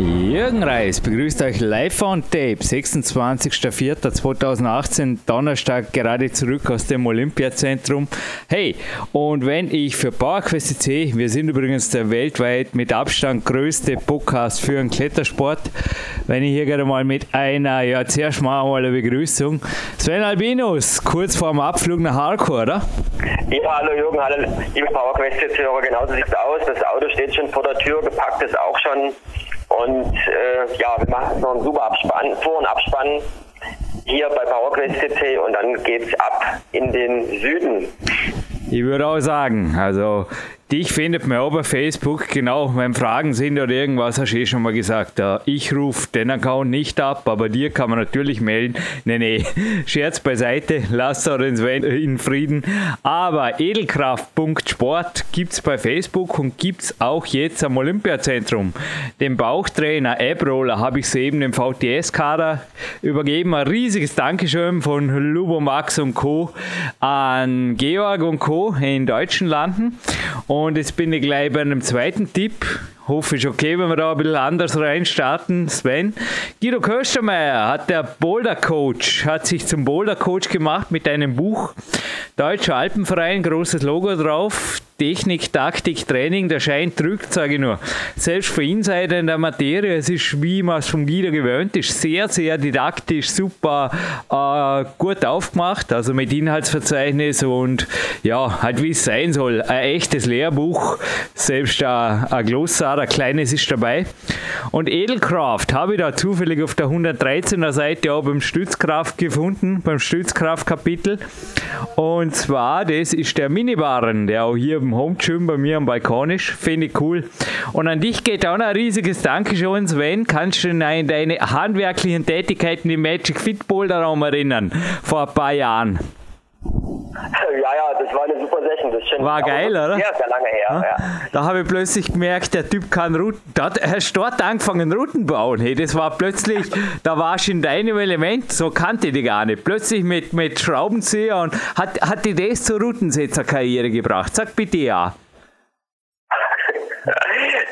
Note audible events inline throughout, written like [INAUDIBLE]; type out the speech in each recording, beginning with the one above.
Jürgen Reis begrüßt euch live on Tape, 26.04.2018, Donnerstag, gerade zurück aus dem Olympiazentrum. Hey, und wenn ich für PowerQuest C, wir sind übrigens der weltweit mit Abstand größte Podcast für den Klettersport, wenn ich hier gerade mal mit einer, ja, zuerst mal eine Begrüßung. Sven Albinus, kurz vor dem Abflug nach Hardcore, oder? Ja, hallo Jürgen, hallo liebe PowerQuest-Hörer, genauso sieht es aus. Das Auto steht schon vor der Tür, gepackt ist auch schon. Und äh, ja, wir machen noch einen super Abspann, Vor- und Abspann hier bei PowerQuest CC und dann geht's ab in den Süden. Ich würde auch sagen, also Dich findet man auch bei Facebook, genau, wenn Fragen sind oder irgendwas, hast du eh schon mal gesagt. Ich rufe den Account nicht ab, aber dir kann man natürlich melden. Nee, nee, [LAUGHS] Scherz beiseite, lass Sven in Frieden. Aber Edelkraft.sport gibt es bei Facebook und gibt es auch jetzt am Olympiazentrum. Den Bauchtrainer App-Roller habe ich soeben dem VTS-Kader übergeben. Ein riesiges Dankeschön von Lubo Max und Co. an Georg und Co. in deutschen Landen. Und und jetzt bin ich gleich bei einem zweiten Tipp. Hoffe ich okay, wenn wir da ein bisschen anders reinstarten. Sven. Guido Köstermeier hat der Boulder Coach, hat sich zum Boulder Coach gemacht mit einem Buch. Deutscher Alpenverein, großes Logo drauf. Technik, Taktik, Training, der Schein drückt, sage ich nur. Selbst für Insider in der Materie, es ist, wie man es vom Guido gewöhnt ist, sehr, sehr didaktisch, super äh, gut aufgemacht, also mit Inhaltsverzeichnis und ja, halt wie es sein soll. Ein echtes Lehrbuch, selbst ein, ein Glossar, ein kleines ist dabei. Und Edelkraft habe ich da zufällig auf der 113er Seite auch beim Stützkraft gefunden, beim Stützkraft-Kapitel. Und zwar, das ist der Minibaren, der auch hier im Home Gym bei mir am Balkon ist. Finde ich cool. Und an dich geht auch noch ein riesiges Dankeschön, Sven. Kannst du an deine handwerklichen Tätigkeiten im Magic Fit Boulder Raum erinnern? Vor ein paar Jahren. Ja, ja, das war eine super Session. Das schon war geil, oder? Sehr, sehr lange her. Ja? Ja. Da habe ich plötzlich gemerkt, der Typ kann Routen. Da hat er dort angefangen, Routen bauen. Hey, das war plötzlich, da warst du in deinem Element, so kannte ich die gar nicht. Plötzlich mit, mit Schraubenzieher und hat, hat die das zur Routensetzerkarriere gebracht. Sag bitte ja. [LAUGHS]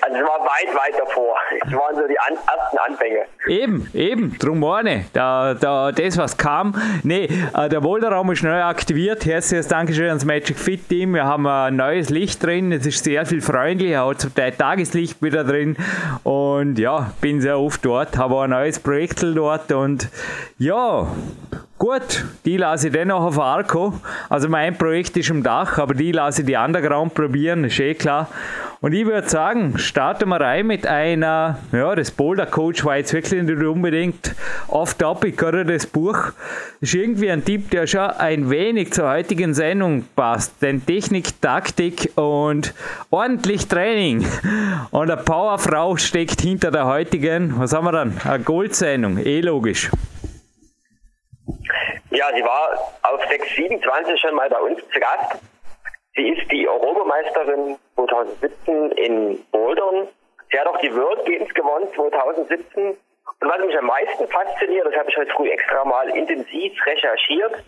Also es war weit, weit davor. Es waren so die an, ersten Anfänge. Eben, eben, drum vorne. Da, da, das, was kam. Nee, äh, der Boulderraum ist neu aktiviert. Herzliches Dankeschön ans Magic Fit Team. Wir haben ein neues Licht drin. Es ist sehr viel freundlicher. Hat zum Teil Tageslicht wieder drin. Und ja, bin sehr oft dort. Habe ein neues Projekt dort. Und ja, Gut, die lasse ich dennoch auf Arco. Also mein Projekt ist im Dach, aber die lasse ich die Underground probieren, ist eh klar. Und ich würde sagen, starten wir rein mit einer, ja, das Boulder Coach war jetzt wirklich nicht unbedingt off-topic, oder das Buch. Ist irgendwie ein Tipp, der schon ein wenig zur heutigen Sendung passt. Denn Technik, Taktik und ordentlich Training. Und eine Powerfrau steckt hinter der heutigen, was haben wir dann? Eine Goldsendung, eh logisch. Ja, sie war auf 627 schon mal bei uns zu Gast. Sie ist die Europameisterin 2017 in Bouldern. Sie hat auch die World Games gewonnen 2017. Und was mich am meisten fasziniert, das habe ich heute früh extra mal intensiv recherchiert,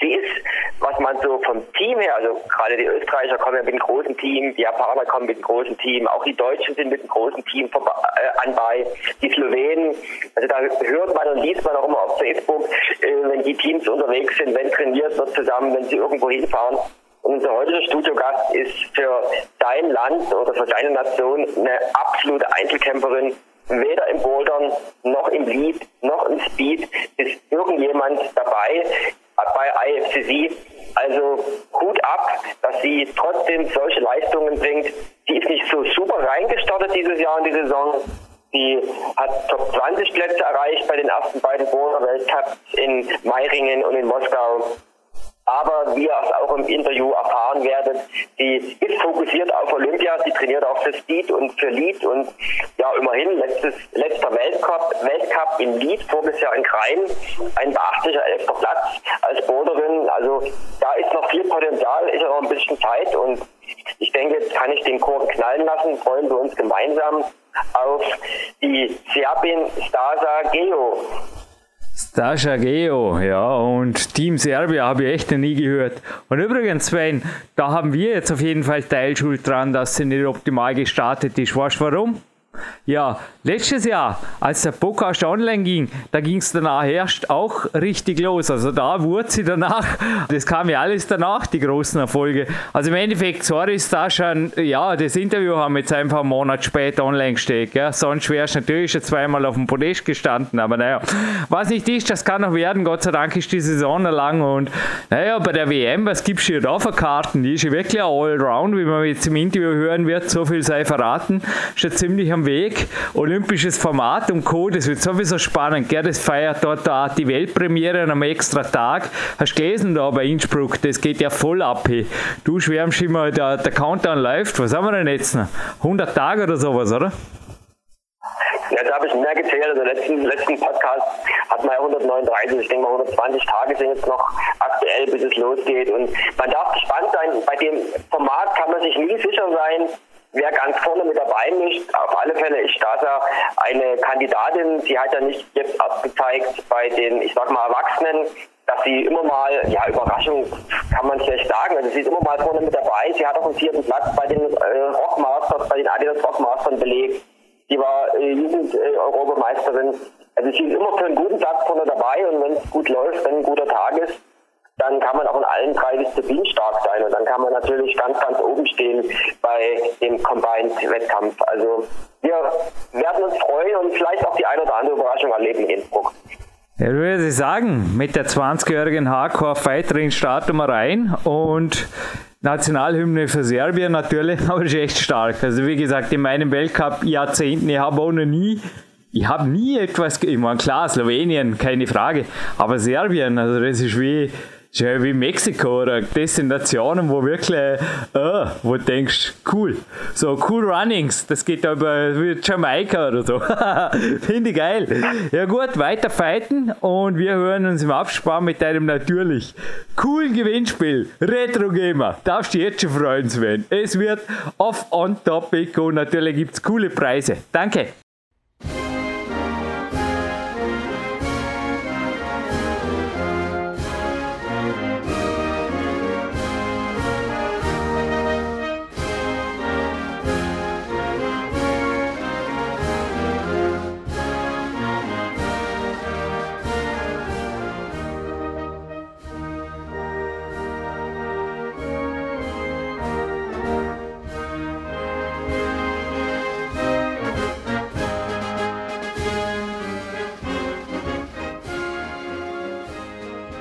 Sie ist, was man so vom Team her, also gerade die Österreicher kommen ja mit einem großen Team, die Japaner kommen mit einem großen Team, auch die Deutschen sind mit einem großen Team äh, anbei, die Slowenen, also da hört man und liest man auch immer auf Facebook, äh, wenn die Teams unterwegs sind, wenn trainiert wird zusammen, wenn sie irgendwo hinfahren. Unser heutiger Studiogast ist für sein Land oder für seine Nation eine absolute Einzelkämpferin, weder im Bouldern noch im Lead noch im Speed ist irgendjemand dabei bei IFCC. Also Hut ab, dass sie trotzdem solche Leistungen bringt. Sie ist nicht so super reingestartet dieses Jahr in die Saison. Sie hat Top 20 Plätze erreicht bei den ersten beiden Boulder Weltcups in Meiringen und in Moskau. Aber wie ihr es auch im Interview erfahren werdet, sie ist fokussiert auf Olympia, sie trainiert auch für Speed und für Lead und ja, immerhin letztes, letzter Weltcup, Weltcup in Lead voriges Jahr in Krein, ein beachtlicher elfter Platz als Boulderin. Also da ist noch viel Potenzial, ist auch ein bisschen Zeit und ich denke, jetzt kann ich den Chor knallen lassen, freuen wir uns gemeinsam auf die Serbin Stasa Geo. Stascha Geo, ja, und Team Serbia habe ich echt noch nie gehört. Und übrigens, Sven, da haben wir jetzt auf jeden Fall Teilschuld dran, dass sie nicht optimal gestartet ist. Weißt du warum? Ja, letztes Jahr, als der Podcast online ging, da ging es danach erst auch richtig los. Also da wurde sie danach, das kam ja alles danach, die großen Erfolge. Also im Endeffekt, sorry, ist da schon, ja, das Interview haben wir jetzt einfach einen Monat später online gestellt. Ja. Sonst wäre es natürlich schon zweimal auf dem Podest gestanden. Aber naja, was nicht ist, das kann noch werden. Gott sei Dank ist die Saison lang. Und naja, bei der WM, was gibst du da für Karten? Die ist ja wirklich ein Allround, wie man jetzt im Interview hören wird. So viel sei verraten. Ja ziemlich am Weg. Olympisches Format und Co. Das wird sowieso spannend. Gell? Das feiert dort auch die Weltpremiere an einem extra Tag. Hast du gelesen da bei Innsbruck? Das geht ja voll ab. Hey. Du schwärmst immer, der, der Countdown läuft. Was haben wir denn jetzt noch? 100 Tage oder sowas, oder? Ja, da habe ich mehr gezählt. Also letzten, letzten Podcast hat man ja 139. Ich denke mal 120 Tage sind jetzt noch aktuell, bis es losgeht. Und man darf gespannt sein. Bei dem Format kann man sich nie sicher sein, wer ganz vorne mit dabei mischt. Auf alle Fälle ist Stasa eine Kandidatin. Sie hat ja nicht jetzt erst gezeigt bei den, ich sag mal, Erwachsenen, dass sie immer mal, ja, Überraschung kann man schlecht sagen. Also sie ist immer mal vorne mit dabei. Sie hat auch einen vierten Platz bei den äh, Rockmasters, bei den Adidas Rockmasters belegt. Sie war äh, Jugend-Europameisterin. Äh, also sie ist immer für einen guten Platz vorne dabei und wenn es gut läuft, wenn ein guter Tag ist, dann kann man auch in allen drei Disziplinen stark sein und dann kann man natürlich ganz, ganz oben stehen bei dem Combined-Wettkampf. Also wir werden uns freuen und vielleicht auch die eine oder andere Überraschung erleben in Innsbruck. Ja, würde ich sagen, mit der 20-jährigen Hardcore-Fighterin starten wir rein und Nationalhymne für Serbien natürlich, [LAUGHS] aber ist echt stark. Also wie gesagt, in meinem Weltcup-Jahrzehnten, ich habe auch noch nie ich habe nie etwas, ich meine, klar, Slowenien, keine Frage, aber Serbien, also das ist wie, ja wie Mexiko oder Destinationen, wo wirklich, äh, wo du denkst, cool. So cool Runnings, das geht da über Jamaika oder so. [LAUGHS] Finde ich geil. Ja gut, weiter fighten und wir hören uns im Abspann mit einem natürlich coolen Gewinnspiel. Retro Gamer. Darfst du jetzt schon freuen, Sven. Es wird off on topic und natürlich gibt es coole Preise. Danke.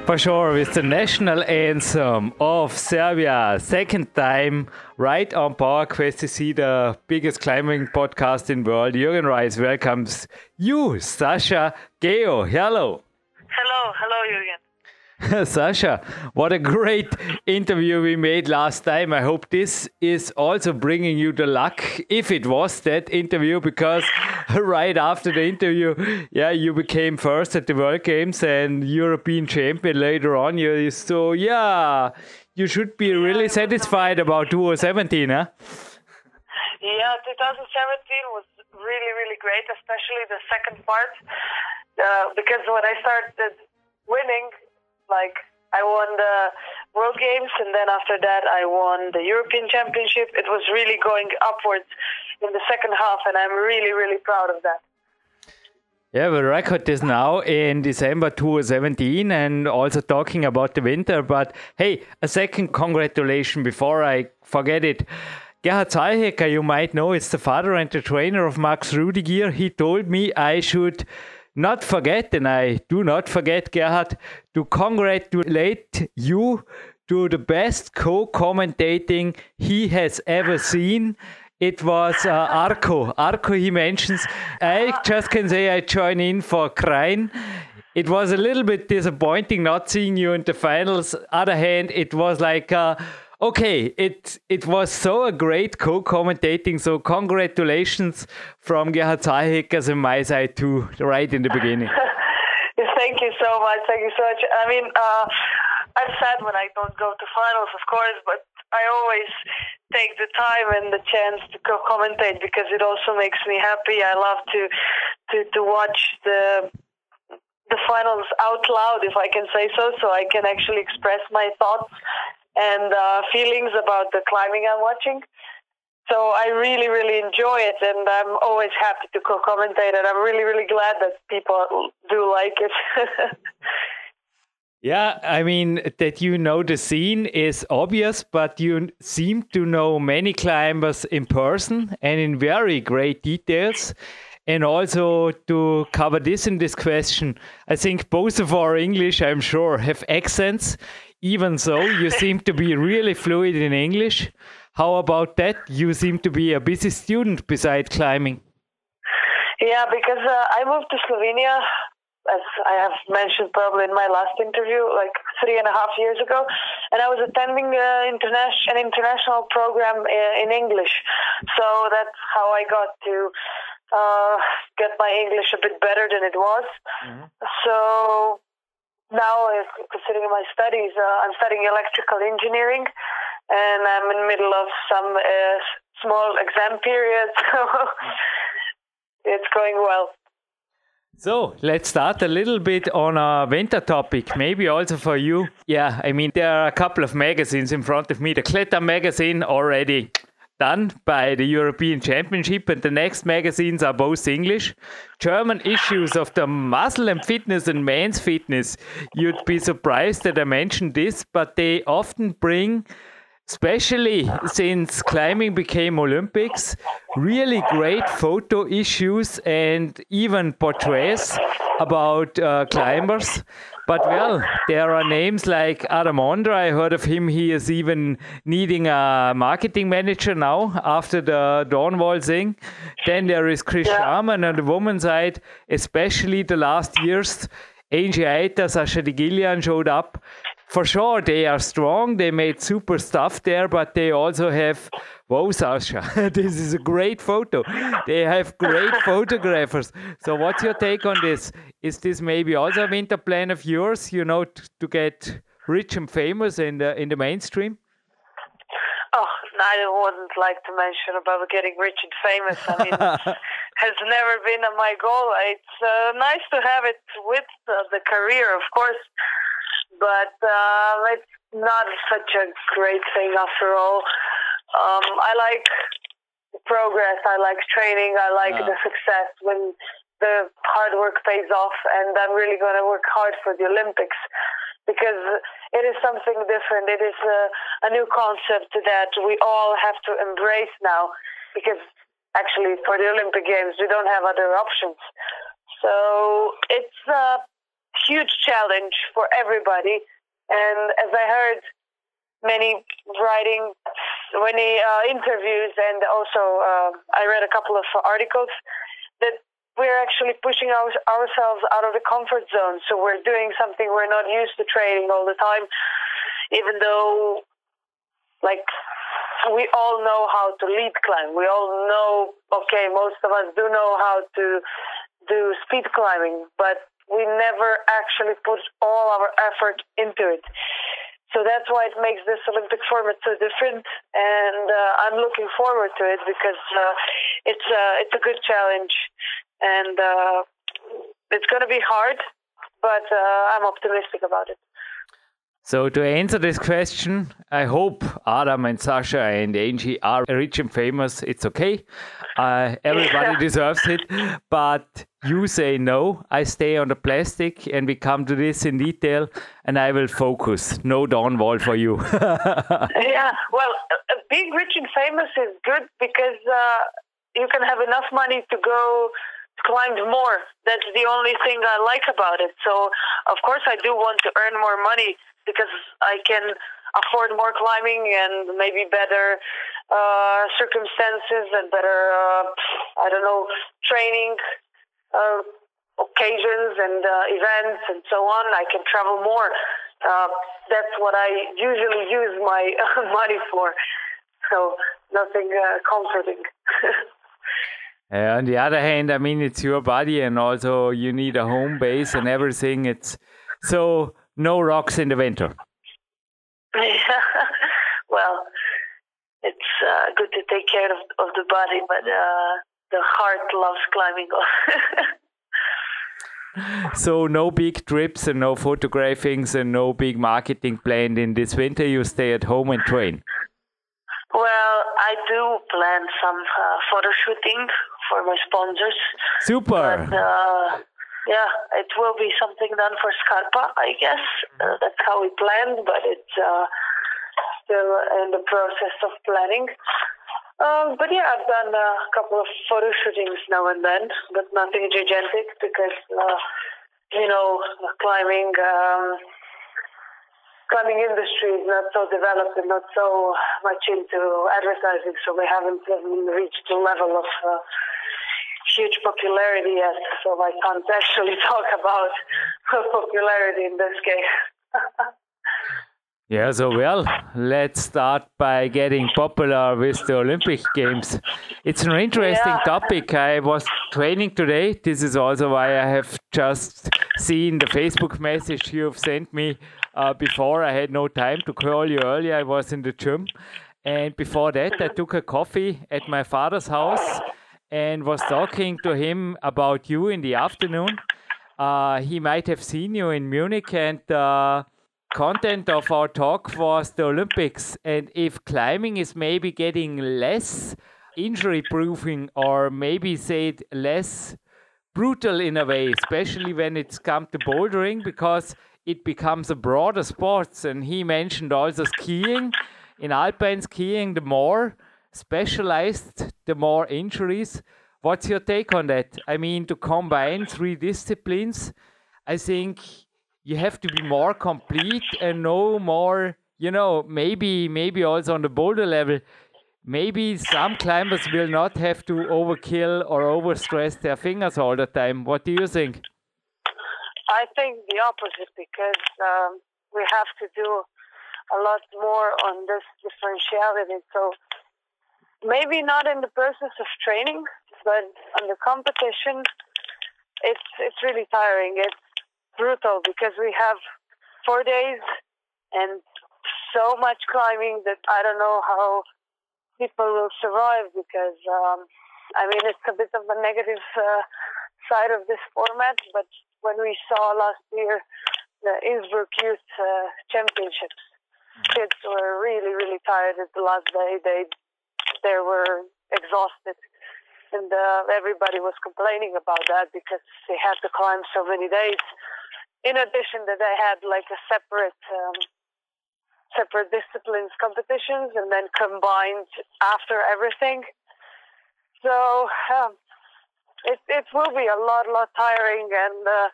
For sure with the national anthem of Serbia. Second time right on Power Quest to see the biggest climbing podcast in the world. Jürgen Reis welcomes you, Sasha Gejo. Hello. Hello, hello, Jürgen. [LAUGHS] Sasha, what a great interview we made last time. I hope this is also bringing you the luck, if it was that interview, because [LAUGHS] right after the interview, yeah, you became first at the World Games and European champion later on. You so yeah, you should be really satisfied about 2017, huh? Yeah, 2017 was really, really great, especially the second part, uh, because when I started winning, like I won the World Games, and then after that, I won the European Championship. It was really going upwards in the second half, and I'm really, really proud of that. Yeah, the record is now in December 2017 and also talking about the winter. But hey, a second congratulation before I forget it. Gerhard Zahlhecker, you might know, is the father and the trainer of Max Rudiger. He told me I should not forget, and I do not forget, Gerhard, to congratulate you to the best co-commentating he has ever seen. It was uh, Arco. Arco, he mentions. I just can say I join in for crying. It was a little bit disappointing not seeing you in the finals. Other hand, it was like. Uh, okay, it it was so a great co-commentating. So congratulations from Gerhard Zahlheckers and my side too, right in the beginning. [LAUGHS] Thank you so much. Thank you so much. I mean, uh, I'm sad when I don't go to finals, of course, but I always take the time and the chance to co commentate because it also makes me happy. I love to to to watch the the finals out loud, if I can say so, so I can actually express my thoughts and uh, feelings about the climbing I'm watching. So I really, really enjoy it, and I'm always happy to co-commentate, and I'm really, really glad that people do like it. [LAUGHS] yeah, I mean that you know the scene is obvious, but you seem to know many climbers in person and in very great details. And also to cover this in this question, I think both of our English, I'm sure, have accents. Even so, you seem to be really fluid in English. How about that? You seem to be a busy student beside climbing. Yeah, because uh, I moved to Slovenia, as I have mentioned probably in my last interview, like three and a half years ago, and I was attending uh, international an international program in, uh, English. So that's how I got to uh, get my English a bit better than it was. Mm-hmm. So now, considering my studies, uh, I'm studying electrical engineering, and I'm in the middle of some uh, small exam period, [LAUGHS] so it's going well. So let's start a little bit on a winter topic, maybe also for you. Yeah, I mean, there are a couple of magazines in front of me. The Kletter magazine already done by the European Championship, and the next magazines are both English. German issues of the muscle and fitness and men's fitness. You'd be surprised that I mentioned this, but they often bring, especially since climbing became Olympics, really great photo issues and even portraits about uh, climbers. But well, there are names like Adam Ondra. I heard of him. He is even needing a marketing manager now after the Dawnwall thing. Then there is Chris yeah. Sharma on the women's side, especially the last years. Angy Eiter, Sasha DiGiulian showed up for sure they are strong. They made super stuff there, but they also have. Whoa, Sasha, [LAUGHS] this is a great photo. They have great [LAUGHS] photographers. So, what's your take on this? Is this maybe also a winter plan of yours? You know, to get rich and famous in the in the mainstream? Oh, I wouldn't like to mention about getting rich and famous. I mean, [LAUGHS] has never been my goal. It's uh, nice to have it with uh, the career, of course but uh, it's not such a great thing after all. Um, I like progress. I like training. I like the success when the hard work pays off, and I'm really going to work hard for the Olympics because it is something different. It is a, a new concept that we all have to embrace now because actually for the Olympic Games we don't have other options. So it's uh, huge challenge for everybody. And as I heard many writing, many uh, interviews, and also uh, I read a couple of articles that we're actually pushing our, ourselves out of the comfort zone. So we're doing something we're not used to training all the time, even though, like, we all know how to lead climb. We all know, okay, most of us do know how to do speed climbing, but we never actually put all our effort into it. So that's why it makes this Olympic format so different, and uh, I'm looking forward to it because uh, it's uh, it's a good challenge, and uh, it's going to be hard, but uh, I'm optimistic about it. So to answer this question, I hope Adam and Sasha and Angy are rich and famous. It's okay. Uh, everybody [LAUGHS] deserves it. But you say no. I stay on the plastic, and we come to this in detail. And I will focus. No Dawnwall for you. [LAUGHS] yeah. Well, uh, being rich and famous is good because uh, you can have enough money to go climbed more. That's the only thing I like about it. So, of course, I do want to earn more money because I can afford more climbing and maybe better uh, circumstances and better, uh, I don't know, training uh, occasions and uh, events and so on. I can travel more. Uh, that's what I usually use my [LAUGHS] money for. So nothing uh, comforting. [LAUGHS] Uh, on the other hand, I mean, it's your body, and also you need a home base and everything. It's so no rocks in the winter. [LAUGHS] well, it's uh, good to take care of, of the body, but uh, the heart loves climbing. [LAUGHS] so no big trips and no photographings and no big marketing planned in this winter. You stay at home and train. Well, I do plan some uh, photo shooting for my sponsors. Super. But, uh, yeah, it will be something done for Scarpa, I guess. Uh, that's how we planned, but it's uh, still in the process of planning. Um, but yeah, I've done a couple of photo shootings now and then, but nothing gigantic because, uh, you know, climbing. Um, climbing industry is not so developed and not so much into advertising, so we haven't reached the level of uh, huge popularity yet. So I can't [LAUGHS] actually talk about [LAUGHS] popularity in this case. [LAUGHS] yeah, so well, let's start by getting popular with the Olympic Games. It's an interesting yeah. topic. I was training today. This is also why I have just seen the Facebook message you've sent me uh, before I had no time to call you earlier. I was in the gym. And before that, I took a coffee at my father's house and was talking to him about you in the afternoon. Uh, he might have seen you in Munich, and uh, content of our talk was the Olympics. And if climbing is maybe getting less injury proofing, or maybe say it less brutal in a way, especially when it's come to bouldering, because it becomes a broader sport. And he mentioned also skiing. In alpine skiing, the more specialized, the more injuries. What's your take on that? I mean, to combine three disciplines, I think you have to be more complete and know more. You know, maybe maybe also on the boulder level, maybe some climbers will not have to overkill or overstress their fingers all the time. What do you think? I think the opposite because um, we have to do a lot more on this differentiality. So maybe not in the process of training, but on the competition, it's it's really tiring. It's brutal because we have four days and so much climbing that I don't know how people will survive because um, I mean it's a bit of a negative uh, side of this format, but when we saw last year the Innsbruck Youth uh, Championships. Kids were really, really tired at the last day. They they were exhausted, and uh, everybody was complaining about that because they had to climb so many days. In addition, that they had like a separate um, separate disciplines competitions, and then combined after everything. So um, it it will be a lot, lot tiring and. Uh,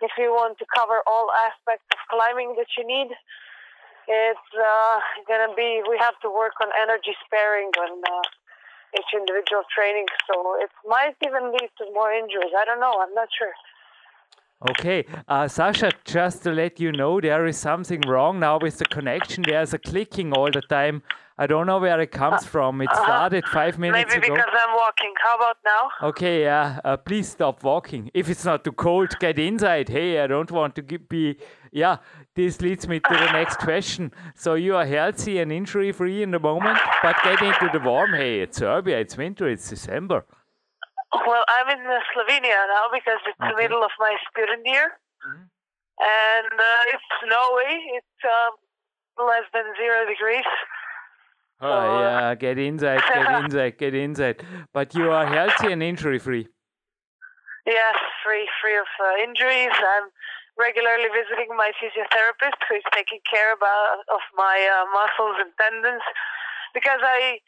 if you want to cover all aspects of climbing that you need, it's uh, gonna be. We have to work on energy sparing and uh, each individual training, so it might even lead to more injuries. I don't know. I'm not sure. Okay, uh, Sasha, just to let you know, there is something wrong now with the connection. There's a clicking all the time. I don't know where it comes uh, from. It uh, started five minutes maybe ago. Maybe because I'm walking. How about now? Okay, yeah. Uh, please stop walking. If it's not too cold, get inside. Hey, I don't want to be. Yeah, this leads me to the next question. So you are healthy and injury free in the moment, but get into the warm. Hey, it's Serbia. It's winter. It's December. Well, I'm in Slovenia now because it's okay. the middle of my student year, mm-hmm. and uh, it's snowy. It's um, less than zero degrees. Oh so, yeah, get inside, get inside, [LAUGHS] get inside. But you are healthy and injury free. Yes, free, free of uh, injuries. I'm regularly visiting my physiotherapist, who is taking care about of my uh, muscles and tendons, because I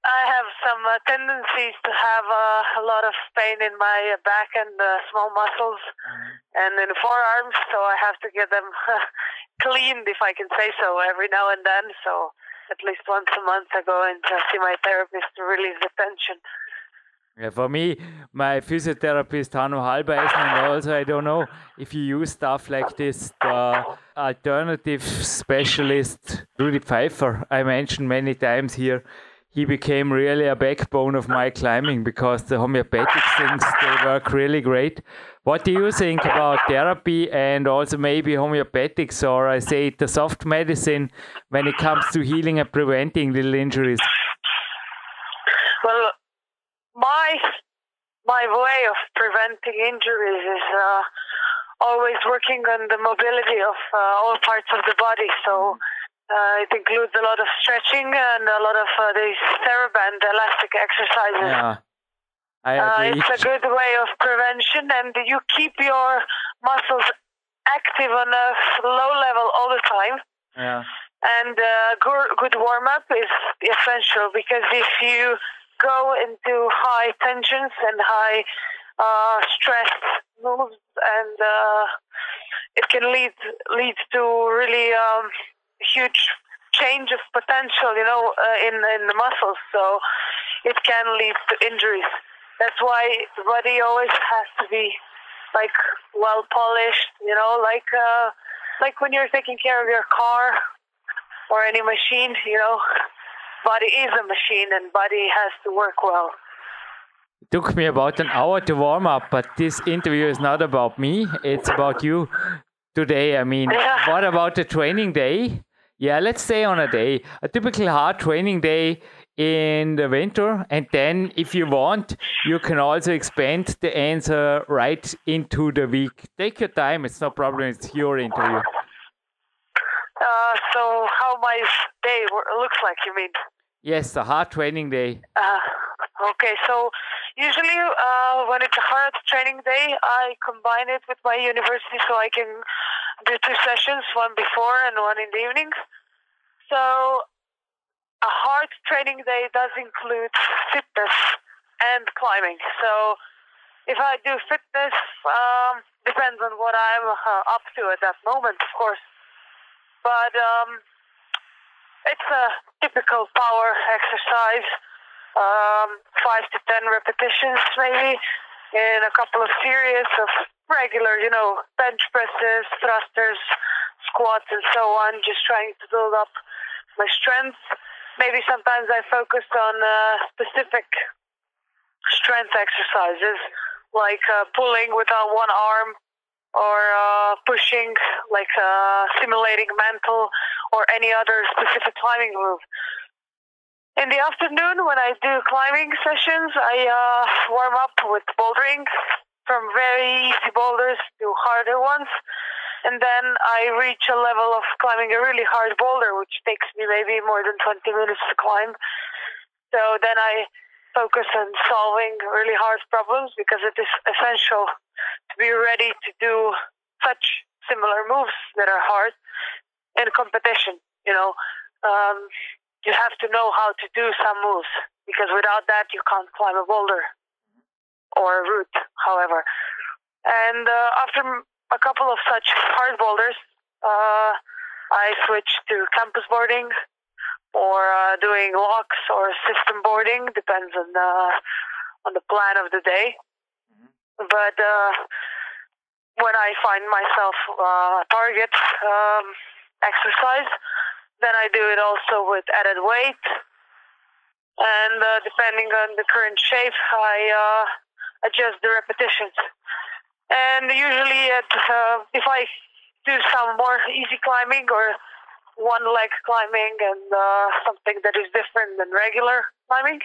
I have some uh, tendencies to have uh, a lot of pain in my back and uh, small muscles mm-hmm. and in forearms, so I have to get them [LAUGHS] cleaned, if I can say so, every now and then. So at least once a month, I go and see my therapist to release the tension. Yeah, for me, my physiotherapist Hanno Halbeisen, and also I don't know if you use stuff like this. The alternative specialist Rudy Pfeiffer, I mentioned many times here he became really a backbone of my climbing because the homeopathic things they work really great. What do you think about therapy and also maybe homeopathics or I say the soft medicine when it comes to healing and preventing little injuries? My my way of preventing injuries is uh, always working on the mobility of uh, all parts of the body. So uh, it includes a lot of stretching and a lot of uh, these TheraBand elastic exercises. Yeah, I Uh, it's a good way of prevention, and you keep your muscles active on a low level all the time. yeah. And uh, good, good warm up is essential because if you go into high tensions and high uh, stress moves, and uh, it can lead lead to really um, huge change of potential, you know, uh, in in the muscles. So it can lead to injuries. That's why the body always has to be like well polished, you know, like uh, like when you're taking care of your car or any machine, you know, body is a machine and body has to work well. It took me about an hour to warm up, but this interview is not about me. It's about you today. I mean, [LAUGHS] Yeah. what about the training day? Yeah, let's say on a day, a typical hard training day in the winter. And then, if you want, you can also expand the answer right into the week. Take your time, it's no problem. It's your interview. Uh, so how my day looks like, you mean? Yes, a hard training day. Uh, okay, so usually uh, when it's a hard training day, I combine it with my university so I can do two sessions, one before and one in the evening. So a hard training day does include fitness and climbing. So if I do fitness, um, depends on what I'm uh, up to at that moment, of course. But um, it's a typical power exercise, um, five to ten repetitions maybe, in a couple of series of regular, you know, bench presses, thrusters, squats, and so on. Just trying to build up my strength. Maybe sometimes I focus on uh, specific strength exercises, like uh, pulling without one arm or uh, pushing, like uh, simulating mental or any other specific climbing move. In the afternoon, when I do climbing sessions, I uh, warm up with bouldering from very easy boulders to harder ones. And then I reach a level of climbing a really hard boulder, which takes me maybe more than 20 minutes to climb. So then I focus on solving really hard problems because it is essential to be ready to do such similar moves that are hard in competition. You know, um, you have to know how to do some moves because without that you can't climb a boulder or a route, however. And uh, after a couple of such hard boulders, uh, I switched to campus boarding or uh, doing locks or system boarding, depends on the on the plan of the day. But uh, when I find myself uh, a target um, exercise, then I do it also with added weight. And uh, depending on the current shape, I uh, adjust the repetitions. And usually, at, uh, if I do some more easy climbing or one leg climbing and uh, something that is different than regular climbing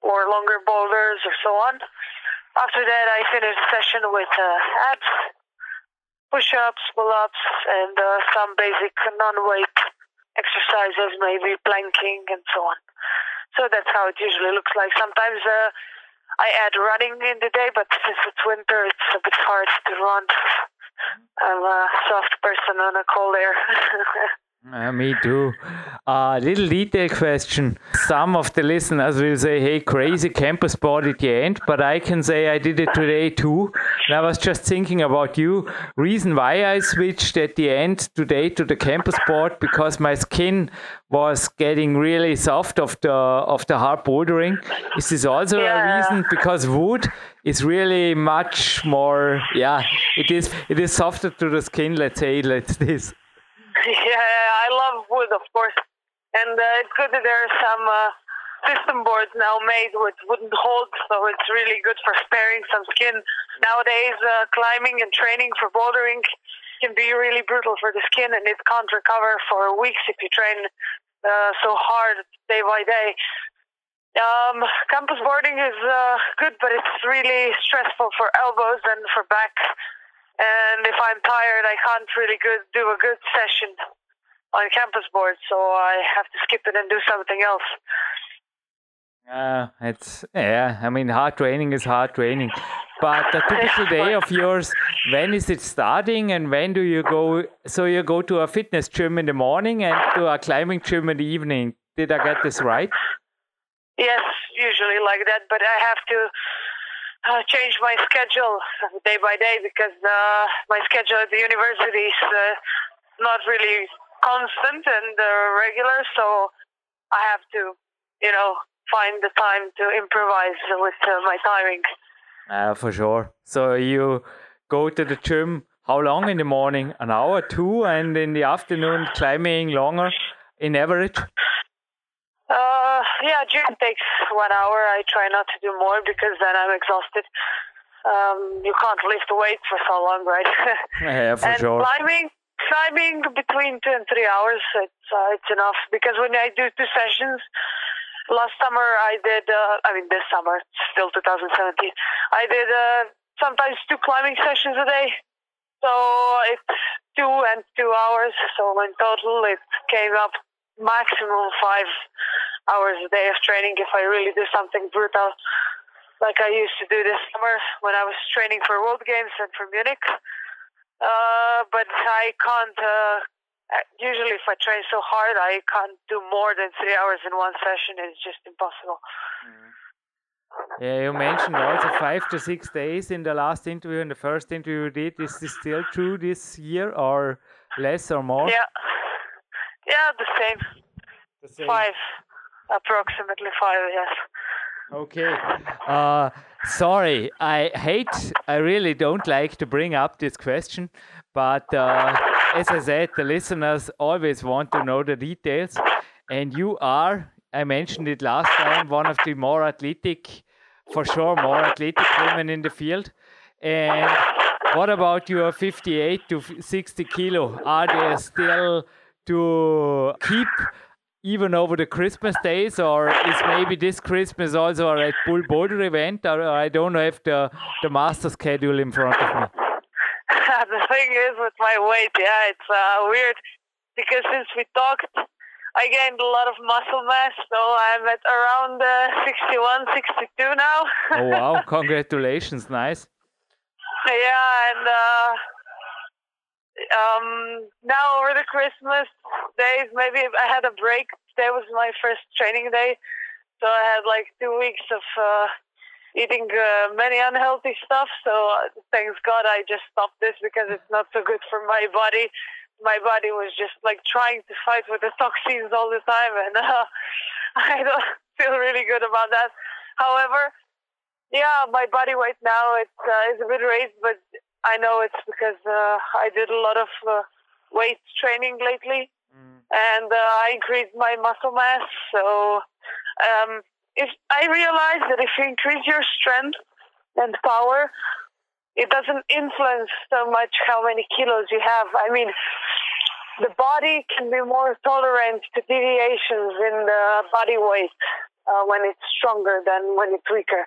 or longer boulders or so on, after that, I finish the session with uh, abs, push ups, pull ups, and uh, some basic non weight exercises, maybe planking and so on. So that's how it usually looks like. Sometimes uh, I add running in the day, but since it's winter, it's a bit hard to run. I'm a soft person on a cold air. [LAUGHS] Uh, me too. A little detail question. Some of the listeners will say, hey, crazy campus board at the end, but I can say I did it today too. And I was just thinking about you. Reason why I switched at the end today to the campus board because my skin was getting really soft of the of the hard bouldering. Is this also Yeah. a reason? Because wood is really much more yeah, it is it is softer to the skin, let's say let's this. yeah, I love wood, of course, and uh, it's good that there are some uh, system boards now made with wooden holds, so it's really good for sparing some skin. Nowadays, uh, climbing and training for bouldering can be really brutal for the skin, and it can't recover for weeks if you train uh, so hard day by day. Um, campus boarding is uh, good, but it's really stressful for elbows and for back. And if I'm tired, I can't really good, do a good session on campus board, so I have to skip it and do something else. Uh, it's yeah. I mean, hard training is hard training. But a typical day of yours, when is it starting, and when do you go? So you go to a fitness gym in the morning and to a climbing gym in the evening. Did I get this right? Yes, usually like that, but I have to uh, change my schedule day by day because uh, my schedule at the university is uh, not really constant and uh, regular, so I have to, you know, find the time to improvise with uh, my timing. Uh, for sure. So you go to the gym. How long in the morning? An hour, two, and in the afternoon climbing longer, in average. Uh, yeah, gym takes one hour. I try not to do more because then I'm exhausted. Um, you can't lift weight for so long, right? [LAUGHS] yeah, for and sure. climbing, climbing between two and three hours, it's uh, it's enough because when I do two sessions, last summer I did. Uh, I mean, this summer, still 2017. I did uh, sometimes two climbing sessions a day, so it's two and two hours. So in total, it came up maximum five hours a day of training if I really do something brutal, like I used to do this summer when I was training for World Games and for Munich. Uh, but I can't. Uh, usually, if I train so hard, I can't do more than three hours in one session. It's just impossible. Yeah, you mentioned also five to six days in the last interview. In the first interview you did, is this still true this year, or less or more? Yeah. Yeah, the same. The same. Five, approximately five. Yes. Okay. Uh, sorry, I hate, I really don't like to bring up this question, but uh, as I said, the listeners always want to know the details. And you are, I mentioned it last time, one of the more athletic, for sure, more athletic women in the field. And what about your 58 to 60 kilo? Are they still to keep even over the Christmas days, or is maybe this Christmas also a Red Bull Boulder event? Or I don't know if the the master schedule in front of me. [LAUGHS] the thing is with my weight, yeah, it's uh, weird because since we talked, I gained a lot of muscle mass, so I'm at around uh, 61, 62 now. oh wow! [LAUGHS] Congratulations, nice. Yeah, and uh, um, now over the Christmas days, maybe I had a break. Today was my first training day, so I had like two weeks of uh, eating uh, many unhealthy stuff. So uh, thanks God I just stopped this because it's not so good for my body. My body was just like trying to fight with the toxins all the time, and uh, [LAUGHS] I don't [LAUGHS] feel really good about that. However, yeah, my body weight now it's uh, is a bit raised, but I know it's because uh, I did a lot of uh, weight training lately, mm. and uh, I increased my muscle mass. So um, if I realize that if you increase your strength and power, it doesn't influence so much how many kilos you have. I mean, the body can be more tolerant to deviations in the body weight uh, when it's stronger than when it's weaker.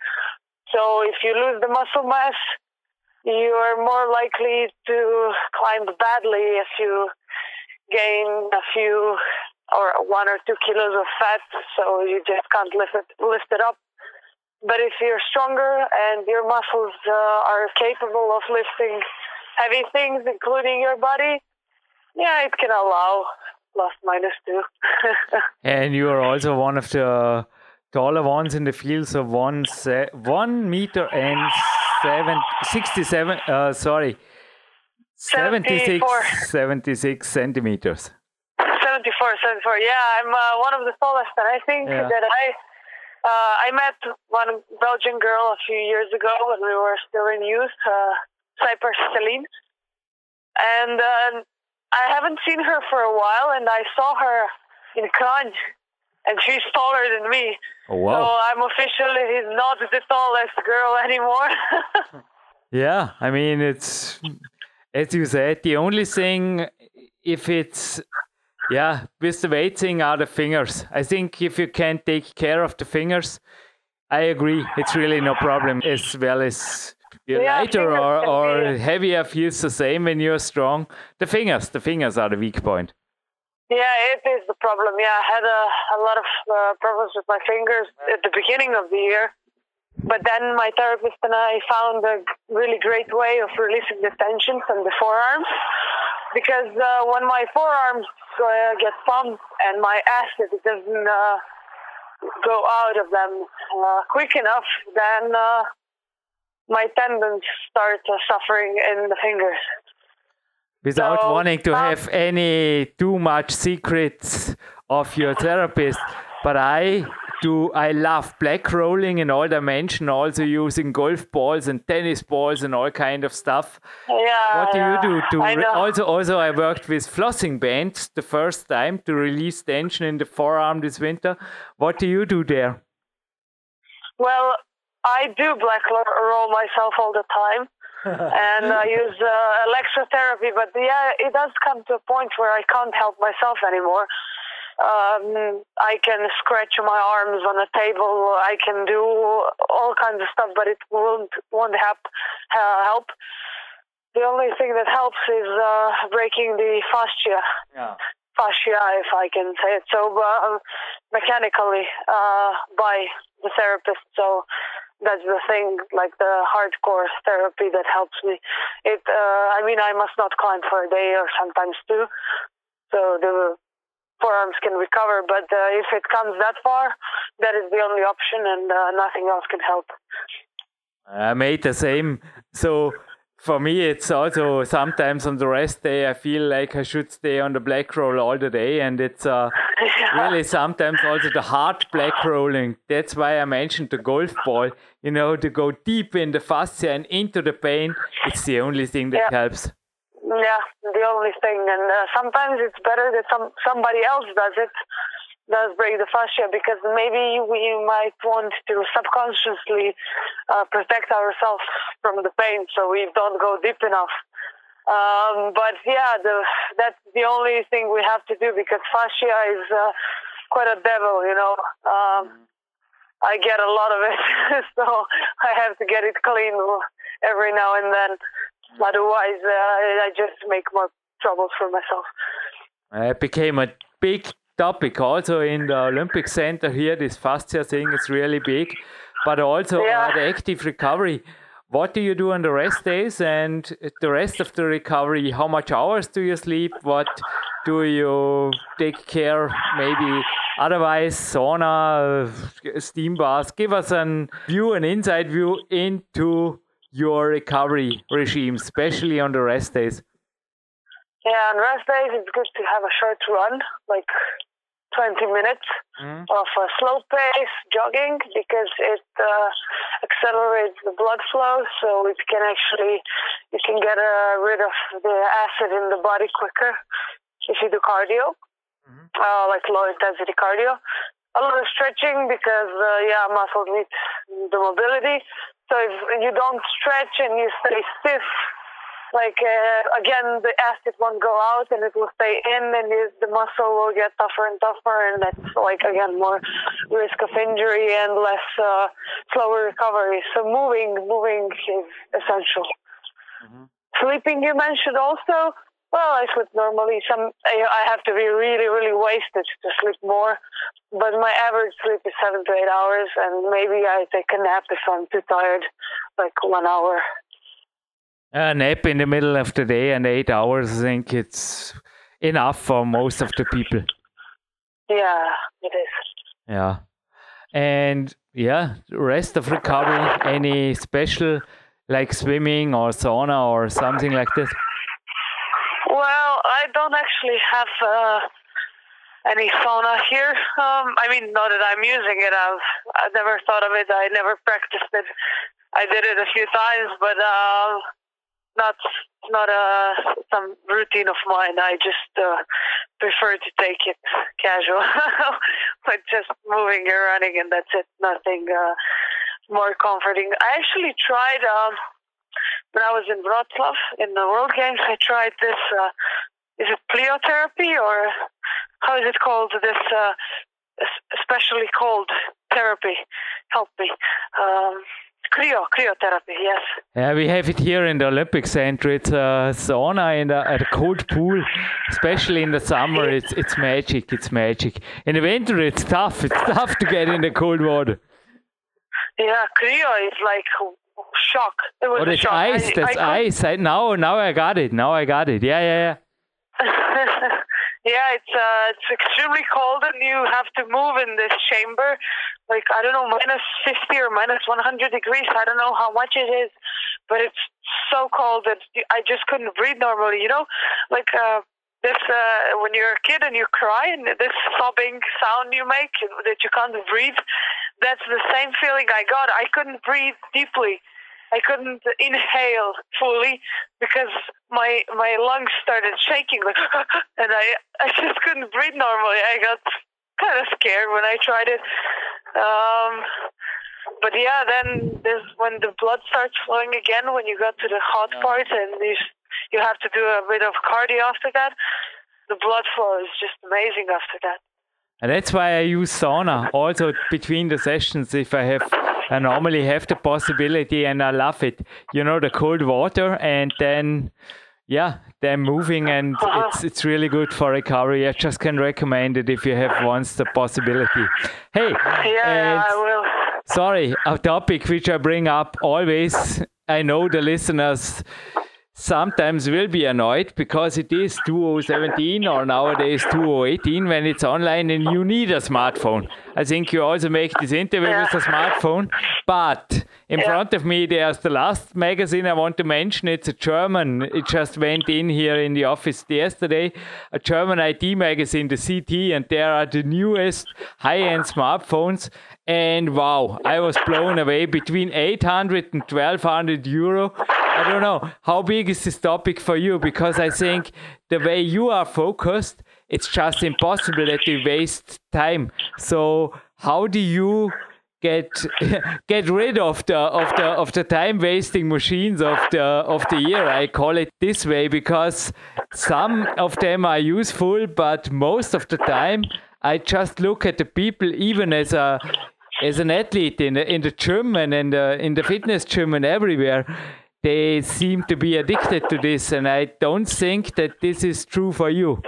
So if you lose the muscle mass, you are more likely to climb badly if you gain a few or one or two kilos of fat, so you just can't lift it, lift it up. But if you're stronger and your muscles uh, are capable of lifting heavy things, including your body, yeah, it can allow plus minus two. [LAUGHS] and you are also one of the taller ones in the field, so one se- one meter and seven, 67, uh, sorry, 76, 76 centimeters. 74, 74. Yeah, I'm uh, one of the tallest, and I think yeah. that I uh, I met one Belgian girl a few years ago when we were still in youth, uh, Cuypers Celine, and uh, I haven't seen her for a while, and I saw her in Cannes, and she's taller than me. Oh, wow. So I'm officially not the tallest girl anymore. [LAUGHS] yeah, I mean it's as you said, the only thing if it's yeah, with the weight thing are the fingers. I think if you can take care of the fingers, I agree. It's really no problem as well as you're Yeah, lighter or, or heavier feels the same when you're strong. The fingers, the fingers are the weak point. Yeah, it is the problem. Yeah, I had a, a lot of uh, problems with my fingers at the beginning of the year. But then my therapist and I found a really great way of releasing the tension from the forearms. Because uh, when my forearms uh, get pumped and my acid doesn't uh, go out of them uh, quick enough, then uh, my tendons start uh, suffering in the fingers. Without So, wanting to um, have any too much secrets of your therapist, but I do I love black rolling in all dimension, also using golf balls and tennis balls and all kind of stuff. Yeah. What do you do to also also I worked with flossing bands the first time to release tension in the forearm this winter. What do you do there? Well, I do black roll myself all the time, and I use uh, electrotherapy. But yeah, it does come to a point where I can't help myself anymore. Um, I can scratch my arms on a table. I can do all kinds of stuff, but it won't won't help. Uh, help. The only thing that helps is uh, breaking the fascia Yeah. fascia, if I can say it so, uh, mechanically uh, by the therapist. So that's the thing, like the hardcore therapy that helps me. It, uh, I mean, I must not climb for a day or sometimes two, so the forearms can recover. But uh, if it comes that far, that is the only option, and uh, nothing else can help. I made the same. So for me, it's also sometimes on the rest day, I feel like I should stay on the black roll all the day. And it's uh, [LAUGHS] really sometimes also the hard black rolling. That's why I mentioned the golf ball, you know, to go deep in the fascia and into the pain. It's the only thing that Yeah. helps. Yeah, the only thing, and uh, sometimes it's better that some somebody else does it, does break the fascia, because maybe we might want to subconsciously uh, protect ourselves from the pain, so we don't go deep enough. Um, but yeah, the, that's the only thing we have to do because fascia is uh, quite a devil, you know. Um, I get a lot of it, [LAUGHS] so I have to get it clean every now and then. Otherwise, uh, I just make more troubles for myself. It became a big topic also in the Olympic Center here. This fascia thing is really big, but also Yeah. uh, the active recovery. What do you do on the rest days and the rest of the recovery? How much hours do you sleep? What do you take care? Maybe otherwise sauna, steam baths. Give us an view, an inside view into your recovery regime, especially on the rest days. Yeah, on rest days, it's good to have a short run, like 20 minutes of a slow pace jogging because it uh, accelerates the blood flow, so it can actually you can get uh, rid of the acid in the body quicker if you do cardio, uh, like low intensity cardio. A lot of stretching because uh, yeah, muscles need the mobility. So if you don't stretch and you stay stiff, like uh, again the acid won't go out and it will stay in and the muscle will get tougher and tougher and that's like again more risk of injury and less uh, slower recovery. So moving moving is essential. Sleeping you mentioned also. Well i sleep normally. Some I, I have to be really really wasted to sleep more but my average sleep is seven to eight hours and maybe i take a nap if i'm too tired like one hour A nap in the middle of the day and eight hours, I think it's enough for most of the people. yeah it is Yeah. And yeah, rest of recovery, any special like swimming or sauna or something like this? Well, I don't actually have uh, any sauna here. Um, I mean, not that I'm using it. I've I've never thought of it. I never practiced it. I did it a few times, but uh, not not a some routine of mine. I just uh, prefer to take it casual, [LAUGHS] like just moving and running, and that's it. Nothing uh, more comforting. I actually tried um, when I was in Wroclaw in the World Games. I tried this. Uh, is it pleiotherapy or how is it called? This uh, especially called therapy. Help me. Um, Cryo, cryotherapy, yes. Yeah, we have it here in the Olympic Center. It's a sauna in a, a cold pool, especially in the summer. It's it's magic. It's magic. In the winter, it's tough. It's tough to get in the cold water. Yeah, cryo is like shock. It was oh, that's shock. ice. I, that's I ice. I, now, now I got it. Now I got it. Yeah, yeah, yeah. [LAUGHS] Yeah, it's uh, it's extremely cold, and you have to move in this chamber, like I don't know, minus fifty or minus one hundred degrees. I don't know how much it is, but it's so cold that I just couldn't breathe normally. You know, like uh, this uh, when you're a kid and you cry, and this sobbing sound you make that you can't breathe. That's the same feeling I got. I couldn't breathe deeply. I couldn't inhale fully because my my lungs started shaking like [LAUGHS] and I I just couldn't breathe normally. I got kind of scared when I tried it. Um, but yeah, then there's when the blood starts flowing again when you got to the hot part and you you have to do a bit of cardio after that. The blood flow is just amazing after that. And that's why I use sauna also between the sessions if I have I normally have the possibility and I love it. You know, the cold water and then yeah, then moving and it's it's really good for recovery. I just can recommend it if you have once the possibility. Hey, yeah, I will. Sorry, a topic which I bring up always. I know the listeners sometimes will be annoyed because it is 2017 or nowadays 2018 when it's online and you need a smartphone. I think you also make this interview yeah. with a smartphone. But in yeah. front of me, there's the last magazine I want to mention. It's a German. It just went in here in the office yesterday. A German IT magazine, the c't, and there are the newest high end smartphones. And wow, I was blown away between 800 and 1200 euro I don't know. How big is this topic for you? Because I think the way you are focused, it's just impossible that you waste time. So how do you get [LAUGHS] get rid of the of the of the time wasting machines of the of the year? I call it this way because some of them are useful, but most of the time I just look at the people even as a as an athlete in the in the gym and in the in the fitness gym and everywhere they seem to be addicted to this, and I don't think that this is true for you.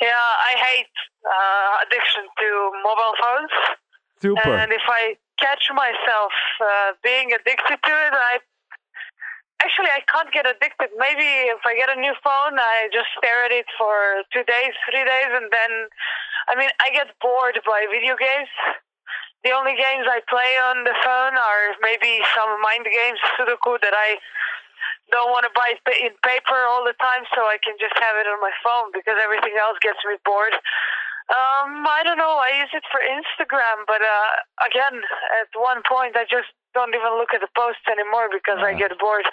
Yeah, I hate uh, addiction to mobile phones. Super. And if I catch myself uh, being addicted to it, I actually I can't get addicted. Maybe if I get a new phone, I just stare at it for two days, three days, and then I mean I get bored by video games. The only games I play on the phone are maybe some mind games, Sudoku, that I don't want to buy in paper all the time, so I can just have it on my phone because everything else gets me bored. Um, I don't know. I use it for Instagram, but uh, again, at one point, I just don't even look at the posts anymore because I get bored.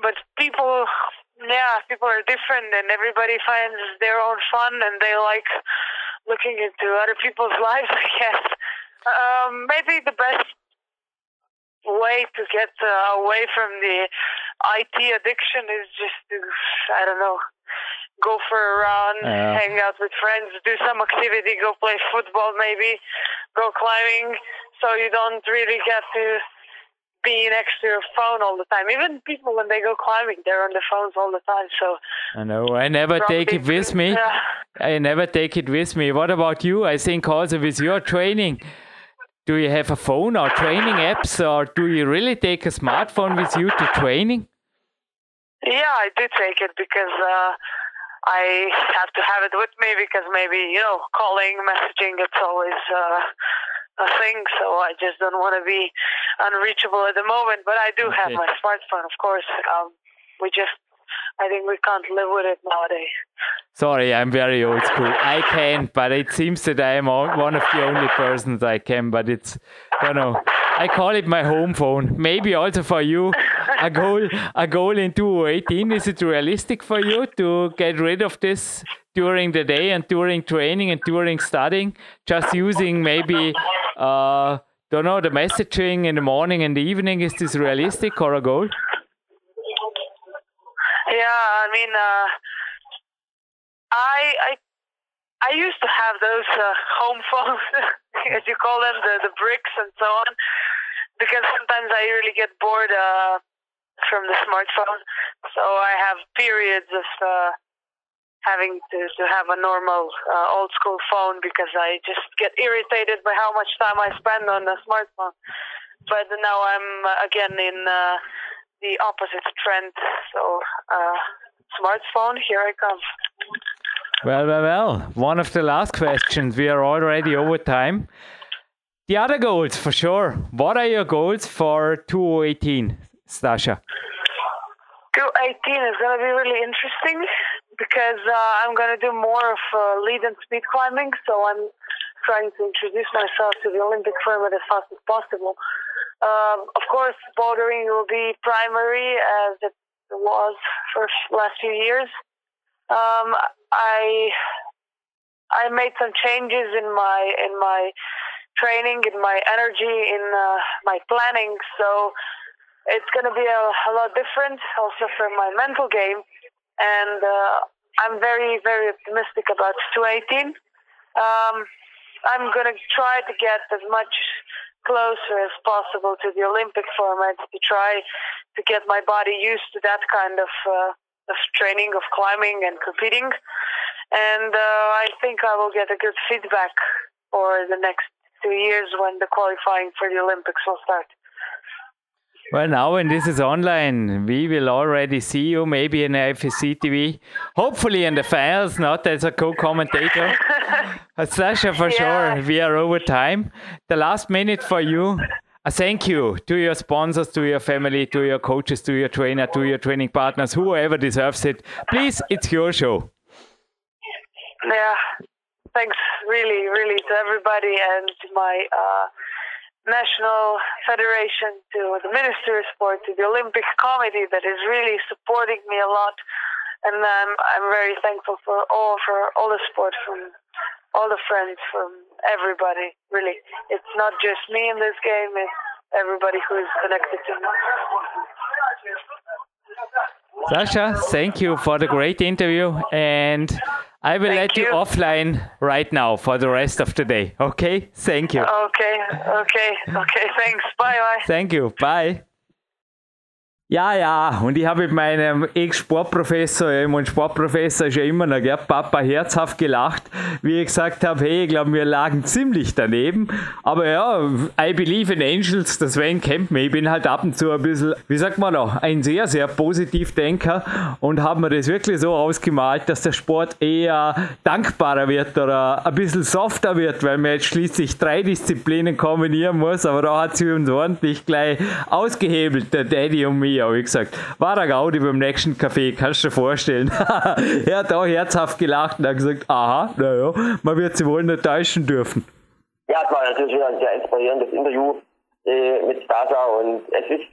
But people, yeah, people are different, and everybody finds their own fun, and they like looking into other people's [LAUGHS] lives, I guess. Um, maybe the best way to get uh, away from the IT addiction is just to, I don't know, go for a run, hang out with friends, do some activity, go play football maybe, go climbing, so you don't really get to be next to your phone all the time. Even people when they go climbing, they're on their phones all the time. So I know I never take it with me. [LAUGHS] Yeah. I never take it with me. What about you? I think also with your training do you have a phone or training apps, or do you really take a smartphone with you to training? Yeah, I do take it because uh, I have to have it with me because maybe you know calling, messaging, it's always uh, a thing. So I just don't want to be unreachable at the moment. But I do okay. have my smartphone, of course. Um, we just I think we can't live with it nowadays. Sorry, I'm very old school. I can, but it seems that I am one of the only persons I can. But it's, I don't know. I call it my home phone. Maybe also for you. a goal a goal in 2018 is it realistic for you to get rid of this during the day and during training and during studying just using maybe uh don't know the messaging in the morning and the evening is this realistic or a goal yeah i mean uh i i I used to have those uh, home phones, [LAUGHS] as you call them, the the bricks and so on, because sometimes I really get bored uh, from the smartphone. So I have periods of uh, having to, to have a normal uh, old school phone because I just get irritated by how much time I spend on a smartphone. But now I'm uh, again in uh, the opposite trend. So uh, smartphone, here I come. Well, well, well. One of the last questions. We are already over time. The other goals, for sure. What are your goals for 2018, Stasha? 2018 is going to be really interesting because uh, I'm going to do more of uh, lead and speed climbing. So I'm trying to introduce myself to the Olympic format as fast as possible. Um, of course, bouldering will be primary as it was for last few years. Um, I I made some changes in my in my training, in my energy, in uh, my planning. So it's going to be a, a, lot different, also for my mental game. And uh, I'm very very optimistic about 2018. Um, I'm going to try to get as much closer as possible to the Olympic format to try to get my body used to that kind of. Uh, of training, of climbing and competing. And uh, I think I will get a good feedback for the next two years when the qualifying for the Olympics will start. Well, now when this is online, we will already see you maybe in FSC TV. Hopefully in the finals, not as a co-commentator. [LAUGHS] Sasha, for yeah. sure, we are over time. The last minute for you. A thank you to your sponsors, to your family, to your coaches, to your trainer, to your training partners, whoever deserves it. Please, it's your show. Yeah, thanks really, really to everybody and to my uh, national federation, to the Ministry of Sport, to the Olympic Committee that is really supporting me a lot. And um, I'm very thankful for all for all the support from all the friends from everybody. Really, it's not just me in this game; it's everybody who is connected to me. Sasha, thank you for the great interview, and I will thank let you. you offline right now for the rest of the day. Okay, thank you. Okay, okay, okay. Thanks. Bye, bye. Thank you. Bye. Ja, ja, und ich habe mit meinem Ex-Sportprofessor, mein Sportprofessor ist ja immer noch, gell, Papa, herzhaft gelacht, wie ich gesagt habe, hey, ich glaube, wir lagen ziemlich daneben. Aber ja, I believe in Angels, das Sven kennt mich. Ich bin halt ab und zu ein bisschen, wie sagt man noch, ein sehr, sehr Positivdenker und habe mir das wirklich so ausgemalt, dass der Sport eher dankbarer wird oder ein bisschen softer wird, weil man jetzt schließlich drei Disziplinen kombinieren muss. Aber da hat sie uns ordentlich gleich ausgehebelt, der Daddy und mich habe ich gesagt. War der Gaudi beim nächsten Café, kannst du dir vorstellen. [LAUGHS] er hat auch herzhaft gelacht und hat gesagt, aha, naja, man wird sie wohl nicht täuschen dürfen. Ja, es war natürlich ein sehr inspirierendes Interview äh, mit Stasa und es ist,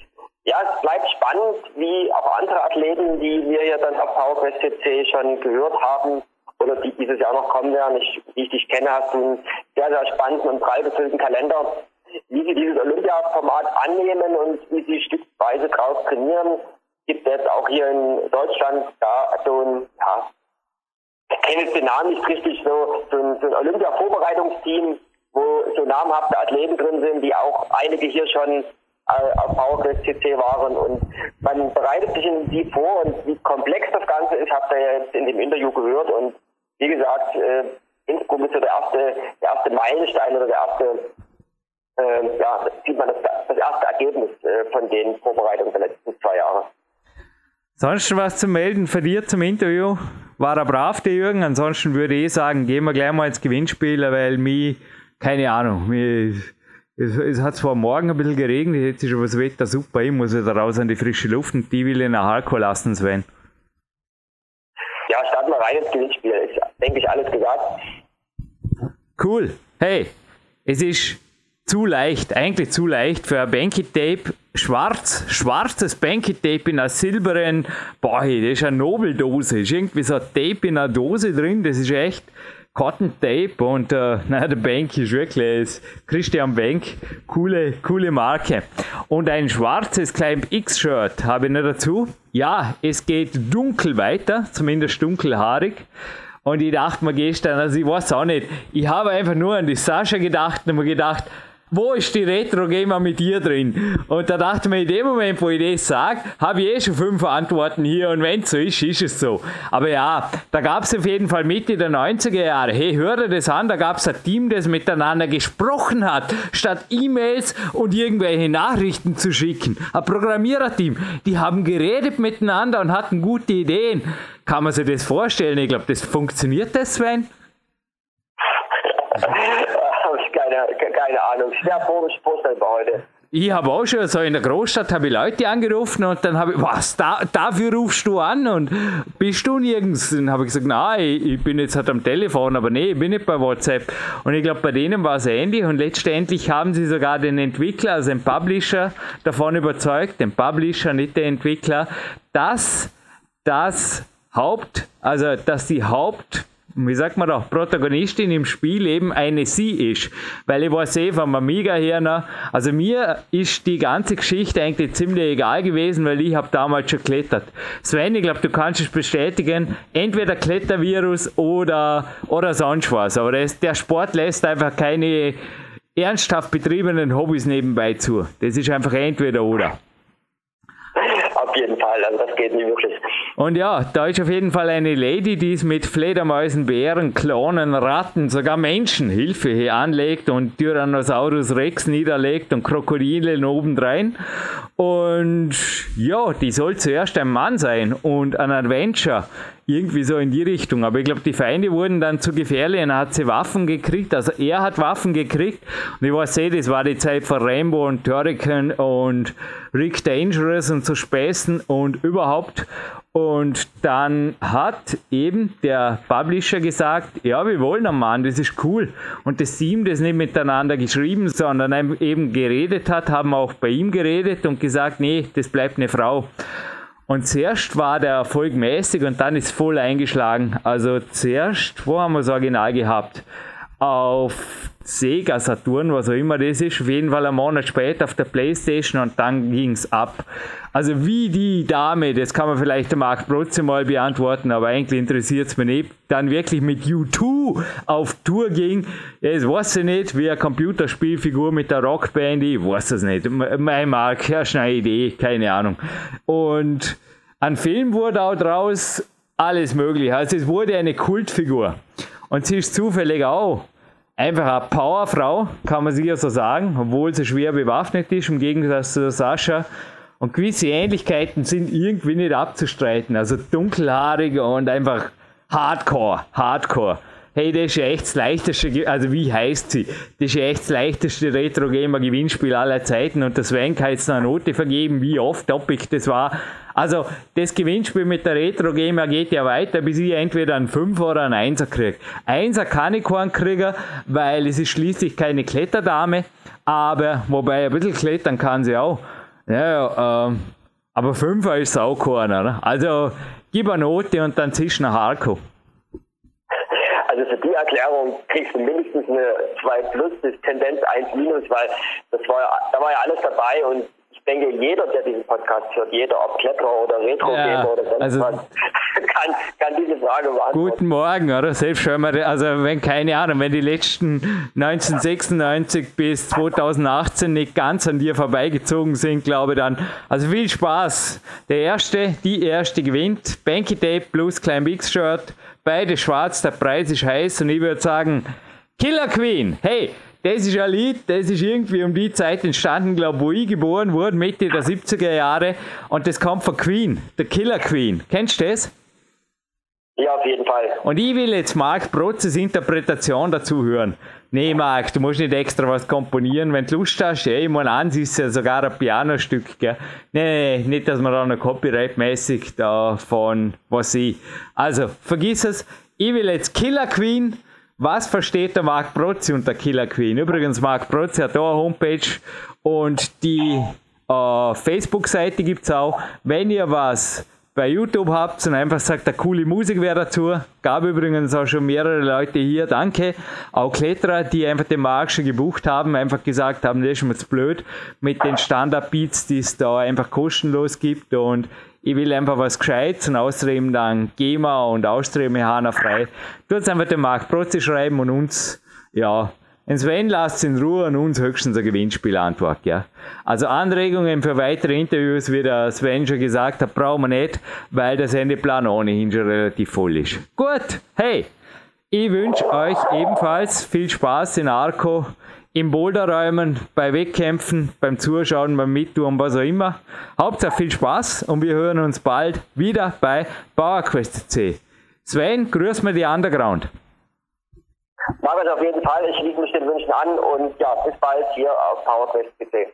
ja, es bleibt spannend, wie auch andere Athleten, die wir ja dann auf PowerQuest CC schon gehört haben, oder die dieses Jahr noch kommen werden. Ich, wie ich dich kenne, hast du einen sehr, sehr spannenden und prall Kalender wie sie dieses Olympia-Format annehmen und wie sie stückweise drauf trainieren, gibt es auch hier in Deutschland da so ein, ja, ich kenne jetzt den Namen nicht richtig, so, so ein, so ein Olympia-Vorbereitungsteam, wo so namhafte Athleten drin sind, die auch einige hier schon äh, auf PowerQuest CC waren. Und man bereitet sich in die vor und wie komplex das Ganze ist, habt ihr ja jetzt in dem Interview gehört. Und wie gesagt, äh, Innsbruck ist so der erste, der erste Meilenstein oder der erste äh, ja, sieht man das, das erste Ergebnis äh, von den Vorbereitungen der letzten zwei Jahre. Sonst was zu melden für dir zum Interview? War er brav, der Jürgen? Ansonsten würde ich sagen, gehen wir gleich mal ins Gewinnspiel, weil mich, keine Ahnung, mich, es, es, hat zwar morgen ein bisschen geregnet, jetzt ist aber das Wetter super, ich muss wieder raus an die frische Luft und die will ich nach Halko lassen, Sven. Ja, starten wir rein ins Gewinnspiel. Ist, denke ich, alles gesagt. Cool. Hey, es ist zu leicht, eigentlich zu leicht für ein Banky Tape schwarz, schwarzes Banky-Tape in einer silbernen, boah, das ist eine Nobeldose, ist irgendwie so ein Tape in einer Dose drin, das ist echt Cotton Tape und äh, [LAUGHS] naja, der Bank ist wirklich Christian Bank, coole, coole Marke. Und ein schwarzes Climb X-Shirt habe ich noch dazu. Ja, es geht dunkel weiter, zumindest dunkelhaarig. Und ich dachte mir gestern, also ich weiß auch nicht, ich habe einfach nur an die Sascha gedacht und mir gedacht, wo ist die Retro-Gamer mit dir drin? Und da dachte ich mir, in dem Moment, wo ich das sage, habe ich eh schon fünf Antworten hier und wenn es so ist, ist es so. Aber ja, da gab es auf jeden Fall Mitte der 90er Jahre, hey, hör dir das an, da gab es ein Team, das miteinander gesprochen hat, statt E-Mails und irgendwelche Nachrichten zu schicken. Ein Programmiererteam, die haben geredet miteinander und hatten gute Ideen. Kann man sich das vorstellen? Ich glaube, das funktioniert das, Sven? [LAUGHS] keine, Ahnung. Schwer vorstellbar heute. Ich habe auch schon so in der Großstadt habe ich Leute angerufen und dann habe ich, was, da, dafür rufst du an und bist du nirgends? Dann habe ich gesagt, nein, ich bin jetzt halt am Telefon, aber nee, ich bin nicht bei WhatsApp. Und ich glaube, bei denen war es ähnlich und letztendlich haben sie sogar den Entwickler, also den Publisher, davon überzeugt, den Publisher, nicht den Entwickler, dass das Haupt, also dass die Haupt wie sagt man doch, Protagonistin im Spiel eben eine sie ist. Weil ich weiß eh vom Amiga her noch, also mir ist die ganze Geschichte eigentlich ziemlich egal gewesen, weil ich habe damals schon geklettert. Sven, ich glaube, du kannst es bestätigen, entweder Klettervirus oder, oder sonst was. Aber das, der Sport lässt einfach keine ernsthaft betriebenen Hobbys nebenbei zu. Das ist einfach entweder oder. Auf jeden Fall, also das geht nicht wirklich. Und ja, da ist auf jeden Fall eine Lady, die es mit Fledermäusen, Bären, Klonen, Ratten, sogar Menschen Hilfe hier anlegt und Tyrannosaurus Rex niederlegt und Krokodilen obendrein. Und ja, die soll zuerst ein Mann sein und ein Adventure. Irgendwie so in die Richtung. Aber ich glaube, die Feinde wurden dann zu gefährlich und er hat sie Waffen gekriegt. Also er hat Waffen gekriegt. Und ich weiß eh, das war die Zeit von Rainbow und Turrican und Rick Dangerous und so Späßen und überhaupt. Und dann hat eben der Publisher gesagt, ja, wir wollen einen Mann, das ist cool. Und das Team, das nicht miteinander geschrieben, sondern eben geredet hat, haben auch bei ihm geredet und gesagt, nee, das bleibt eine Frau. Und zuerst war der Erfolg mäßig und dann ist voll eingeschlagen. Also zuerst, wo haben wir das Original gehabt? Auf Sega Saturn, was auch immer das ist, auf jeden Fall einen Monat später auf der Playstation und dann ging es ab. Also wie die Dame, das kann man vielleicht der Marc Brotze mal beantworten, aber eigentlich interessiert es mich nicht, dann wirklich mit U2 auf Tour ging, das weiß ich nicht, wie eine Computerspielfigur mit der Rockband, ich weiß es nicht. Mein Marc, ja, eine Idee, keine Ahnung. Und ein Film wurde auch draus, alles möglich. Also es wurde eine Kultfigur. Und sie ist zufällig auch einfach eine Powerfrau, kann man sicher so sagen, obwohl sie schwer bewaffnet ist, im Gegensatz zu Sascha. Und gewisse Ähnlichkeiten sind irgendwie nicht abzustreiten. Also dunkelhaarig und einfach Hardcore, Hardcore. Hey, das ist ja echt das leichteste, also wie heißt sie? Das ist ja echt das leichteste Retro-Gamer-Gewinnspiel aller Zeiten und das Sven kann jetzt eine Note vergeben, wie oft topic das war. Also, das Gewinnspiel mit der Retro Gamer geht ja weiter, bis ich entweder einen 5 oder einen 1er kriege. 1er kann ich keinen kriegen, weil es ist schließlich keine Kletterdame, aber, wobei ein bisschen klettern kann sie auch. Ja ähm, aber 5er ist auch keiner. Ne? Also, gib eine Note und dann zisch nach Harko. Also die Erklärung kriegst du mindestens eine 2 plus bis Tendenz 1 minus, weil das war da war ja alles dabei und denke, jeder, der diesen Podcast hört, jeder, ob Kletterer oder Retro-Gamer ja, oder sonst also was, [LAUGHS] kann, kann diese Frage beantworten. Guten Morgen, oder? Selbst schon mal, also wenn, keine Ahnung, wenn die letzten 1996 bis 2018 nicht ganz an dir vorbeigezogen sind, glaube ich dann. Also viel Spaß. Der Erste, die Erste gewinnt. Banky Tape plus Klein Big Shirt. Beide schwarz, der Preis ist heiß und ich würde sagen, Killer Queen, hey, das ist ein Lied, das ist irgendwie um die Zeit entstanden, glaube ich, wo ich geboren wurde, Mitte der 70er Jahre. Und das kommt von Queen, der Killer Queen. Kennst du das? Ja, auf jeden Fall. Und ich will jetzt Marc Protzes Interpretation dazu hören. Nee, Marc, du musst nicht extra was komponieren, wenn du Lust hast. Ja, ich meine, an ist ja sogar ein Pianostück, gell? Nee, nee, nicht, dass man da noch copyright-mäßig davon was ich. Also, vergiss es. Ich will jetzt Killer Queen was versteht der Marc Prozzi unter Killer Queen? Übrigens, Marc Prozzi hat da eine Homepage und die äh, Facebook-Seite gibt es auch. Wenn ihr was bei YouTube habt und einfach sagt, eine coole Musik wäre dazu. Gab übrigens auch schon mehrere Leute hier, danke. Auch Kletterer, die einfach den Markt schon gebucht haben, einfach gesagt haben, das ist mir zu blöd mit den Standard-Beats, die es da einfach kostenlos gibt und ich will einfach was Gescheites und außerdem dann GEMA und Austria frei. Tut einfach den Markt Protze schreiben und uns, ja, den Sven lasst in Ruhe und uns höchstens ein Gewinnspielantwort, ja. Also Anregungen für weitere Interviews, wie der Sven schon gesagt hat, brauchen wir nicht, weil der Sendeplan ohnehin schon relativ voll ist. Gut, hey, ich wünsche euch ebenfalls viel Spaß in Arco, im Boulderräumen, bei Wettkämpfen, beim Zuschauen, beim Mittun, was auch immer. Hauptsache viel Spaß und wir hören uns bald wieder bei PowerQuest C. Sven, grüß mir die Underground. Mach es auf jeden Fall. Ich schließe mich den Wünschen an und ja, bis bald hier auf PowerQuest PC.